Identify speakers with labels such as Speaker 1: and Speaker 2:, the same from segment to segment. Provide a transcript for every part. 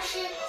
Speaker 1: 是。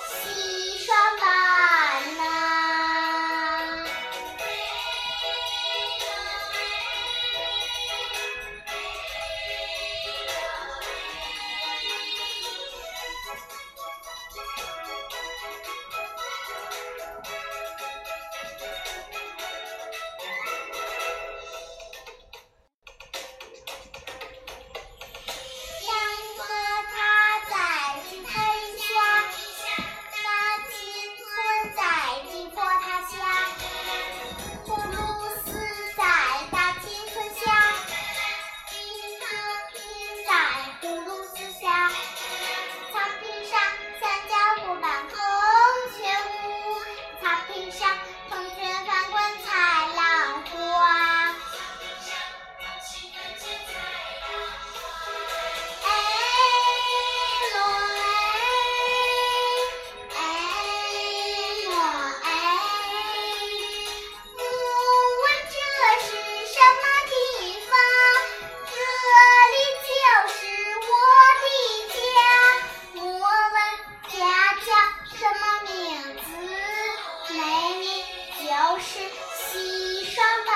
Speaker 1: 是西双版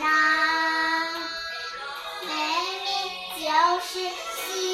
Speaker 1: 纳妹妹就是西